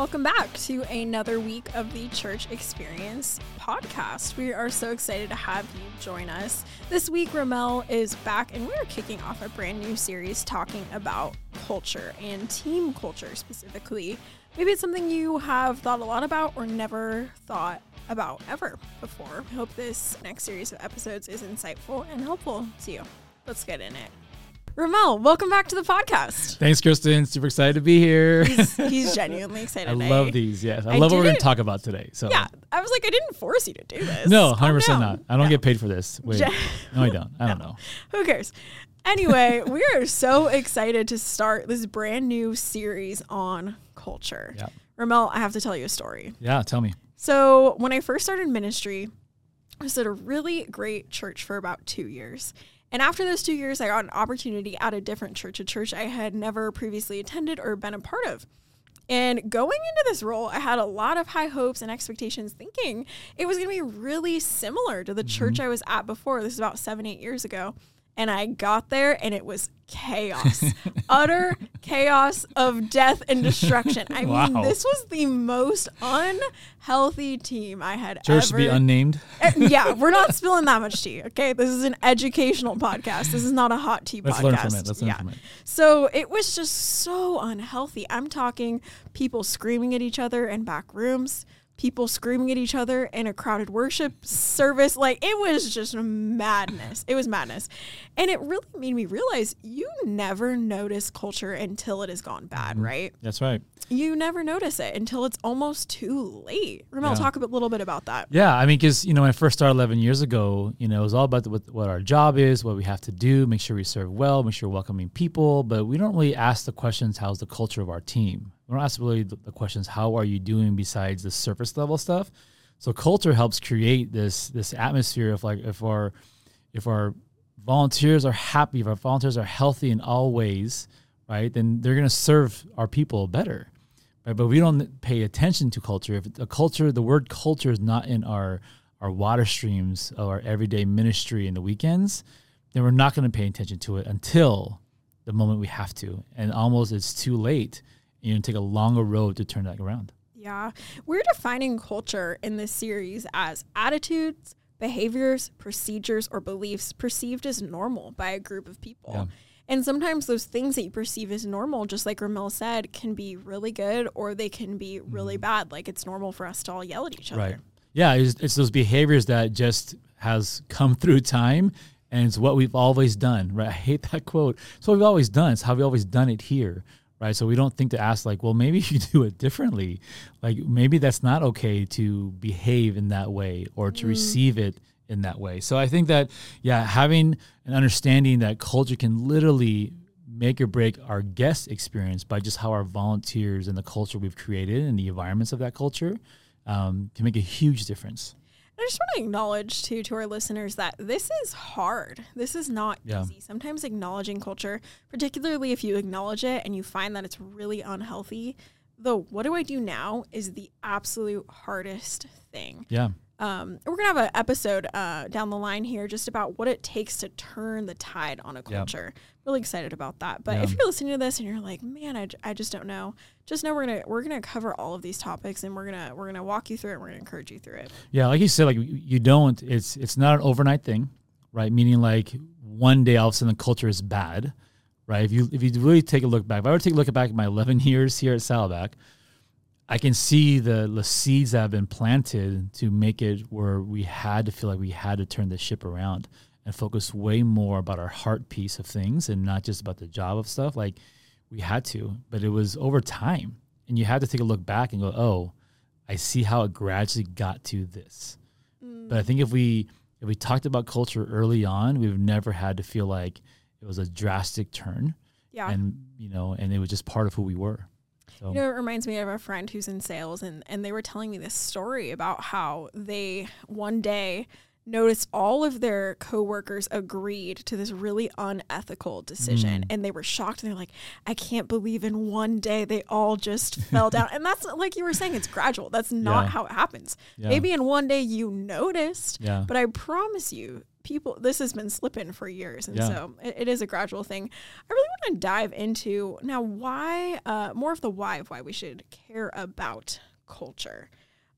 Welcome back to another week of the Church Experience podcast. We are so excited to have you join us. This week, Ramel is back, and we're kicking off a brand new series talking about culture and team culture specifically. Maybe it's something you have thought a lot about or never thought about ever before. I hope this next series of episodes is insightful and helpful to you. Let's get in it. Ramel, welcome back to the podcast. Thanks, Kristen. Super excited to be here. He's, he's genuinely excited. I eh? love these. Yes, I, I love what we're going to talk about today. So Yeah, I was like, I didn't force you to do this. no, hundred percent not. I don't No. get paid for this. Wait, no, I don't. I don't know. Who cares? Anyway, we are so excited to start this brand new series on culture. Yeah. Ramel, I have to tell you a story. Yeah, tell me. So, when I first started ministry, I was at a really great church for about two years. And after those two years, I got an opportunity at a different church, a church I had never previously attended or been a part of. And going into this role, I had a lot of high hopes and expectations, thinking it was going to be really similar to the mm-hmm. church I was at before. This is about seven, eight years ago. And I got there and it was chaos, utter chaos of death and destruction. I mean, this was the most unhealthy team I had Church ever. to be unnamed. Uh, yeah, we're not spilling that much tea. Okay, this is an educational podcast. This is not a hot tea Let's podcast. learn from it. Let's learn yeah. from it. So it was just so unhealthy. I'm talking people screaming at each other in back rooms, people screaming at each other in a crowded worship service. Like it was just madness. It was madness. And it really made me realize you never notice culture until it has gone bad, Mm-hmm. right? That's right. You never notice it until it's almost too late. Ramel, Yeah. talk a bit- little bit about that. Yeah, I mean, because you know, when I first started 11 years ago, you know, it was all about the, what, what our job is, what we have to do, make sure we serve well, make sure we're welcoming people. But we don't really ask the questions, "How's the culture of our team?" We don't ask really the, questions, "How are you doing?" Besides the surface level stuff. So culture helps create this this atmosphere of like if our if our volunteers are happy, if our volunteers are healthy in all ways, right, then they're going to serve our people better right? But we don't pay attention to culture. If the culture, the word culture is not in our our water streams of our everyday ministry in the weekends, then we're not going to pay attention to it until the moment we have to, and almost it's too late. You're going to take a longer road to turn that around. Yeah. We're defining culture in this series as attitudes, behaviors, procedures, or beliefs perceived as normal by a group of people. Yeah. And sometimes those things that you perceive as normal, just like Ramel said, can be really good or they can be really mm-hmm. bad. Like it's normal for us to all yell at each other. Right. Yeah, it's, it's those behaviors that just has come through time, and it's what we've always done. Right. I hate that quote. It's what we've always done. It's how we've always done it here. Right. So we don't think to ask like, well, maybe you do it differently. Like maybe that's not okay to behave in that way or to receive it in that way. So I think that yeah, having an understanding that culture can literally make or break our guest experience by just how our volunteers and the culture we've created and the environments of that culture um, can make a huge difference. I just want to acknowledge too to our listeners that this is hard. This is not Yeah. easy. Sometimes acknowledging culture, particularly if you acknowledge it and you find that it's really unhealthy, the what do I do now is the absolute hardest thing. Yeah. Um, we're gonna have an episode uh, down the line here just about what it takes to turn the tide on a culture. Really excited about that. But Yeah. if you're listening to this and you're like, man, I, I just don't know, just know we're gonna we're gonna cover all of these topics and we're gonna we're gonna walk you through it. and We're gonna encourage you through it. Yeah, like you said, like you- you don't. It's it's not an overnight thing, right? Meaning like one day all of a sudden the culture is bad, right? If you if you really take a look back, if I were to take a look back at my 11 years here at Saddleback, I can see the the seeds that have been planted to make it where we had to feel like we had to turn the ship around and focus way more about our heart piece of things and not just about the job of stuff. Like we had to, but it was over time, and you had to take a look back and go, oh. I see how it gradually got to this. But I mm. think if we if we talked about culture early on, we've never had to feel like it was a drastic turn, Yeah. and you know, and it was just part of who we were. So You know, it reminds me of a friend who's in sales, and, and they were telling me this story about how they one day noticed all of their coworkers agreed to this really unethical decision Mm. and they were shocked and they're like i can't believe in one day they all just fell down and that's like you were saying it's gradual that's not Yeah. how it happens Yeah. maybe in one day you noticed Yeah. but i promise you people this has been slipping for years and Yeah. so it, it is a gradual thing i really want to dive into now why uh, more of the why of why we should care about culture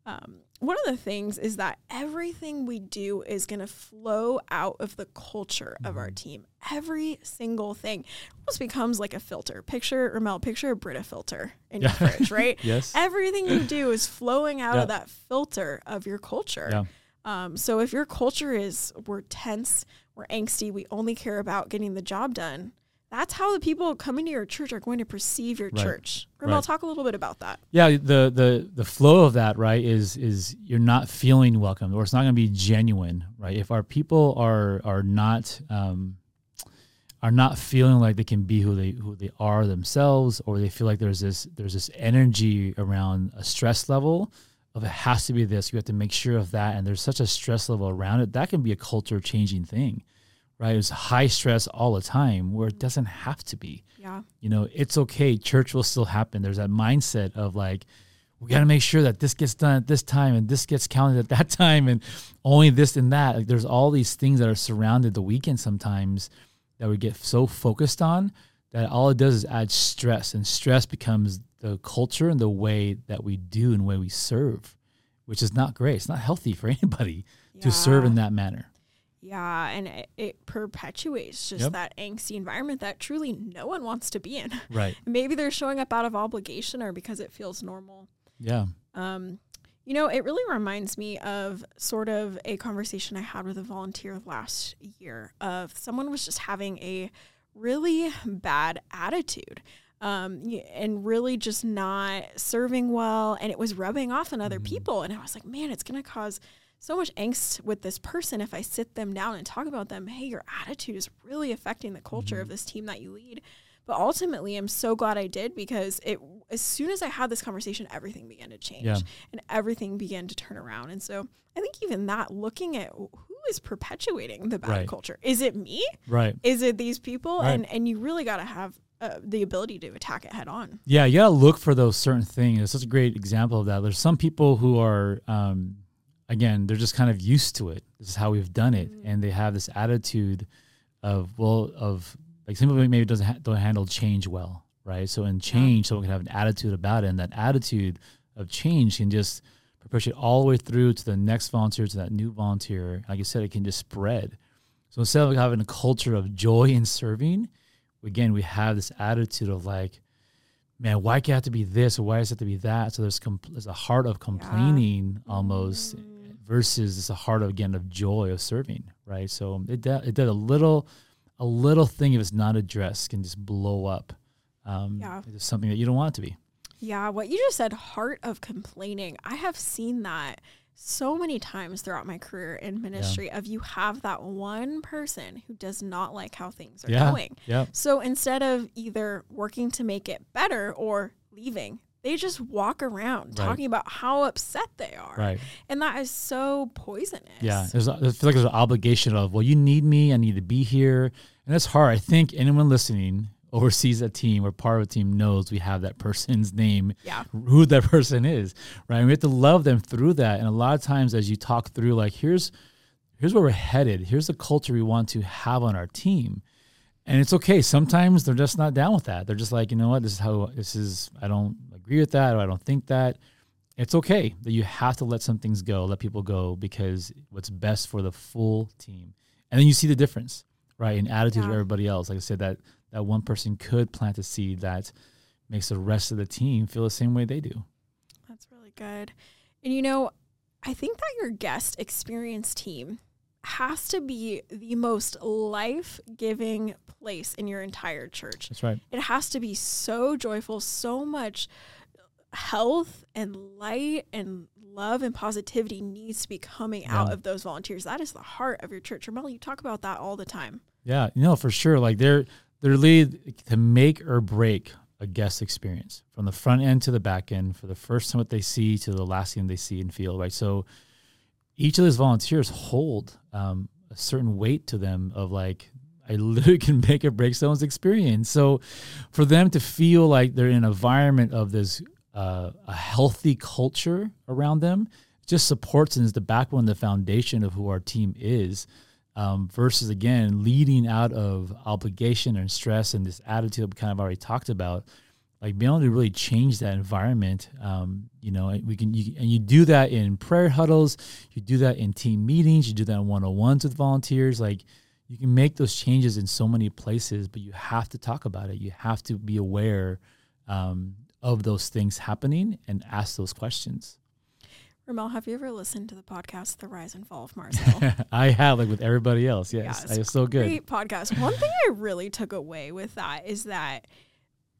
um, one of the things is that everything we do is going to flow out of the culture of Mm-hmm. our team. Every single thing almost becomes like a filter. Picture, Ramel, picture a Brita filter in your Yeah. fridge, right? Yes. Everything you do is flowing out Yeah. of that filter of your culture. Yeah. Um, so if your culture is we're tense, we're angsty, we only care about getting the job done, that's how the people coming to your church are going to perceive your Right. church. Ramel, Right. talk a little bit about that. Yeah, the the the flow of that, right, is is you're not feeling welcome, or it's not going to be genuine, right? If our people are are not um, are not feeling like they can be who they who they are themselves, or they feel like there's this there's this energy around a stress level of it has to be this, you have to make sure of that, and there's such a stress level around it that can be a culture changing thing, right? It's high stress all the time where it doesn't have to be Yeah. you know, it's okay. Church will still happen. There's that mindset of like, we got to make sure that this gets done at this time and this gets counted at that time and only this and that. Like, there's all these things that are surrounded the weekend sometimes that we get so focused on that all it does is add stress, and stress becomes the culture and the way that we do and way we serve, which is not great. It's not healthy for anybody to serve in that manner. Yeah, and it, it perpetuates just Yep. that angsty environment that truly no one wants to be in. Right. Maybe they're showing up out of obligation or because it feels normal. Yeah. Um, you know, it really reminds me of sort of a conversation I had with a volunteer last year of someone was just having a really bad attitude. Um, and really just not serving well, and it was rubbing off on other people. And I was like, man, it's going to cause so much angst with this person if I sit them down and talk about them. Hey, your attitude is really affecting the culture of this team that you lead. But ultimately, I'm so glad I did because it as soon as I had this conversation, everything began to change Yeah. and everything began to turn around. And so I think even that, looking at who is perpetuating the bad Right. culture, is it me? Right. Is it these people? Right. And and you really got to have uh, the ability to attack it head on. Yeah, you gotta look for those certain things. It's such a great example of that. There's some people who are, um, again, they're just kind of used to it. This is how we've done it, mm-hmm. and they have this attitude of well, of like some people maybe doesn't ha- don't handle change well, right? So in change, someone can have an attitude about it, and that attitude of change can just perpetuate all the way through to the next volunteer, to that new volunteer. Like you said, it can just spread. So instead of having a culture of joy in serving, again, we have this attitude of like, man, why can't it have to be this or why does it have to be that? So there's compl- there's a heart of complaining almost mm-hmm. Versus this a heart of again of joy of serving, right? So it did, it did a little a little thing if it's not addressed can just blow up. Um, Yeah. It's something that you don't want it to be. Yeah, what you just said, heart of complaining. I have seen that so many times throughout my career in ministry of you have that one person who does not like how things are Yeah. going. Yeah. So instead of either working to make it better or leaving, they just walk around Right. talking about how upset they are. Right. And that is so poisonous. Yeah, there's I feel like there's an obligation of well, you need me, I need to be here, and that's hard. I think anyone listening oversees a team or part of a team knows we have that person's name, Yeah. who that person is, right? And we have to love them through that. And a lot of times, as you talk through, like here's here's where we're headed, here's the culture we want to have on our team, and it's okay. Sometimes they're just not down with that. They're just like, you know what, this is how this is. I don't agree with that, or I don't think that it's okay that you have to let some things go, let people go because what's best for the full team. And then you see the difference, right, in attitude of everybody else. Like I said, that that one person could plant a seed that makes the rest of the team feel the same way they do. That's really good. And you know, I think that your guest experience team has to be the most life giving place in your entire church. That's right. It has to be so joyful, so much health and light and love and positivity needs to be coming out of those volunteers. That is the heart of your church. Ramel, you talk about that all the time. Yeah, you know, for sure. Like they're they're lead to make or break a guest experience from the front end to the back end, for the first time what they see to the last thing they see and feel. Right. So each of those volunteers hold um, a certain weight to them of like I literally can make or break someone's experience. So for them to feel like they're in an environment of this uh, a healthy culture around them just supports and is the backbone, the foundation of who our team is. Um, versus again leading out of obligation and stress and this attitude we kind of already talked about like being able to really change that environment um, you know we can you, and you do that in prayer huddles you do that in team meetings you do that in one-on-ones with volunteers like you can make those changes in so many places but you have to talk about it you have to be aware um, of those things happening and ask those questions Ramel, have you ever listened to the podcast The Rise and Fall of Mars Hill? I have, like with everybody else. Yes, yeah, it's so good. Great podcast. One thing I really took away with that is that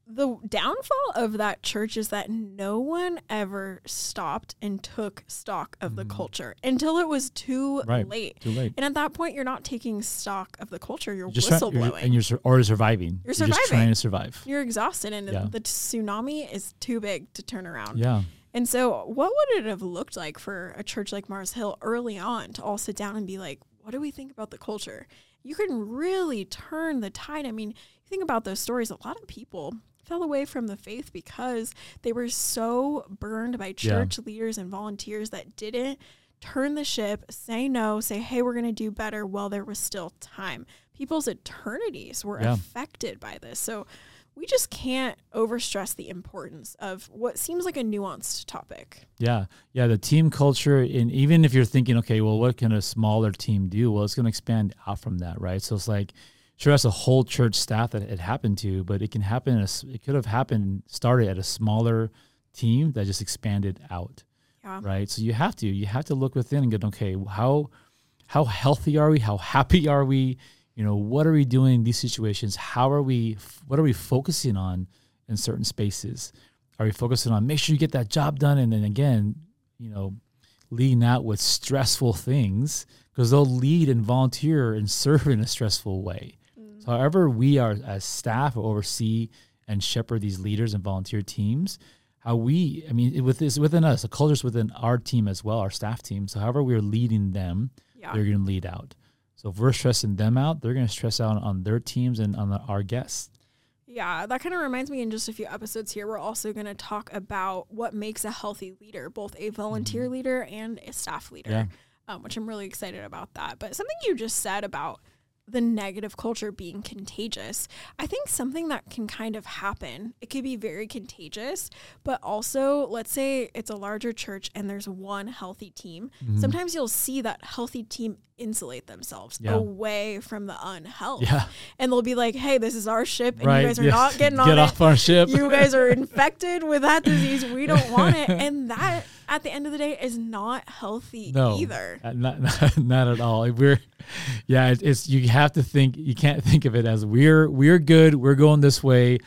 the downfall of that church is that no one ever stopped and took stock of mm. the culture until it was too right. late. Too late. And at that point, you're not taking stock of the culture. You're just whistleblowing, try, you're, and you're or surviving. You're surviving. You're just trying to survive. You're exhausted, and yeah. the tsunami is too big to turn around. Yeah. And so, what would it have looked like for a church like Mars Hill early on to all sit down and be like, "What do we think about the culture?" You can really turn the tide. I mean, think about those stories. A lot of people fell away from the faith because they were so burned by church yeah. leaders and volunteers that didn't turn the ship, say no, say, hey, we're going to do better while there was still time. People's eternities were yeah. affected by this. So we just can't overstress the importance of what seems like a nuanced topic. Yeah. Yeah. The team culture, and even if you're thinking, okay, well, what can a smaller team do? Well, it's going to expand out from that, right? So it's like, sure that's a whole church staff that it happened to, but it can happen. A, it could have happened started at a smaller team that just expanded out. Yeah. Right. So you have to you have to look within and go, okay, how how healthy are we? How happy are we? You know, what are we doing in these situations? How are we? What are we focusing on in certain spaces? Are we focusing on make sure you get that job done? And then again, you know, leading out with stressful things because they'll lead and volunteer and serve in a stressful way. So however we are as staff oversee and shepherd these leaders and volunteer teams, how we, I mean, with this within us, the culture's within our team as well, our staff team. So however we're leading them, yeah. they're going to lead out. So if we're stressing them out, they're going to stress out on their teams and on the, our guests. Yeah, that kind of reminds me in just a few episodes here, we're also going to talk about what makes a healthy leader, both a volunteer mm-hmm. leader and a staff leader, yeah. um, which I'm really excited about that. But something you just said about the negative culture being contagious. I think something that can kind of happen, it could be very contagious, but also, let's say it's a larger church and there's one healthy team. Mm-hmm. Sometimes you'll see that healthy team insulate themselves yeah. away from the unhealth. Yeah. And they'll be like, hey, this is our ship and right. you guys are not getting on Get off our ship. You guys are infected with that disease. We don't want it. And that at the end of the day is not healthy no, either. Uh, not, not, not at all. We're yeah, it's, it's you have to think you can't think of it as we're we're good, we're going this way.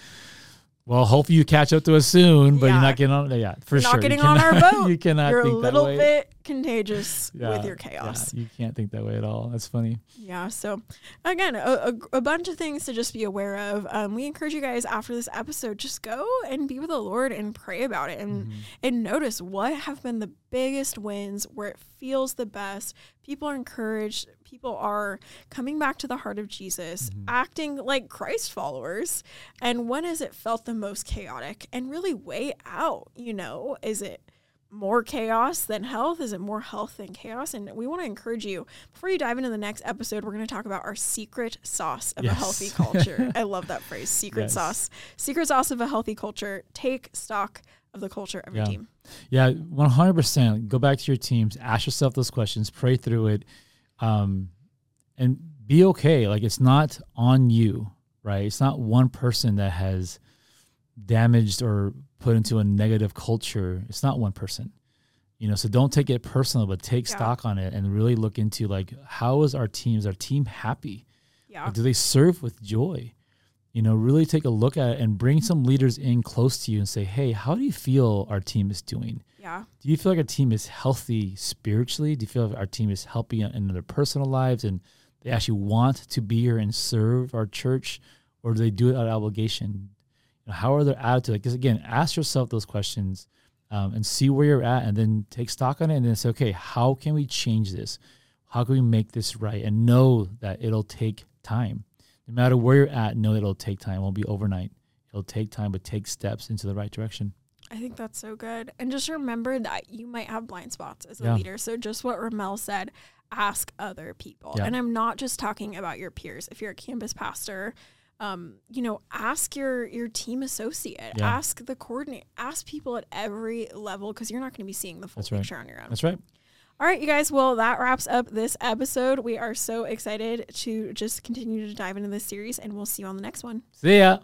Well, hopefully you catch up to us soon, but yeah. you're not getting on. Yeah, for you're sure. Not getting on our boat. you cannot. You're a little bit contagious yeah, with your chaos. Yeah, you can't think that way at all. That's funny. Yeah. So, again, a, a, a bunch of things to just be aware of. Um, we encourage you guys after this episode, just go and be with the Lord and pray about it and mm-hmm. and notice what have been the biggest wins where it feels the best. People are encouraged. People are coming back to the heart of Jesus, mm-hmm. acting like Christ followers. And when has it felt the most chaotic? And really weigh out, you know, is it more chaos than health? Is it more health than chaos? And we want to encourage you before you dive into the next episode, we're going to talk about our secret sauce of yes. a healthy culture. I love that phrase, secret yes. sauce. Secret sauce of a healthy culture. Take stock of the culture of yeah. your team. Yeah, 100%. Go back to your teams, ask yourself those questions, pray through it, um, and be okay. Like it's not on you, right? It's not one person that has damaged or put into a negative culture, it's not one person. You know, so don't take it personal, but take yeah. stock on it and really look into like how is our teams, our team happy? Yeah. do they serve with joy? You know, really take a look at it and bring some leaders in close to you and say, hey, how do you feel our team is doing? Yeah. Do you feel like our team is healthy spiritually? Do you feel like our team is helping in their personal lives and they actually want to be here and serve our church? Or do they do it out of obligation? how are their attitude? Because again, ask yourself those questions um, and see where you're at, and then take stock on it, and then say, okay, how can we change this? How can we make this right? And know that it'll take time. No matter where you're at, know that it'll take time. It won't be overnight. It'll take time, but take steps into the right direction. I think that's so good. And just remember that you might have blind spots as a Yeah. leader. So just what Ramel said, ask other people. Yeah. And I'm not just talking about your peers. If you're a campus pastor, um, you know, ask your your team associate, Yeah. ask the coordinator, ask people at every level because you're not going to be seeing the full That's right. picture on your own. That's right. All right, you guys. Well, that wraps up this episode. We are so excited to just continue to dive into this series, and we'll see you on the next one. See ya.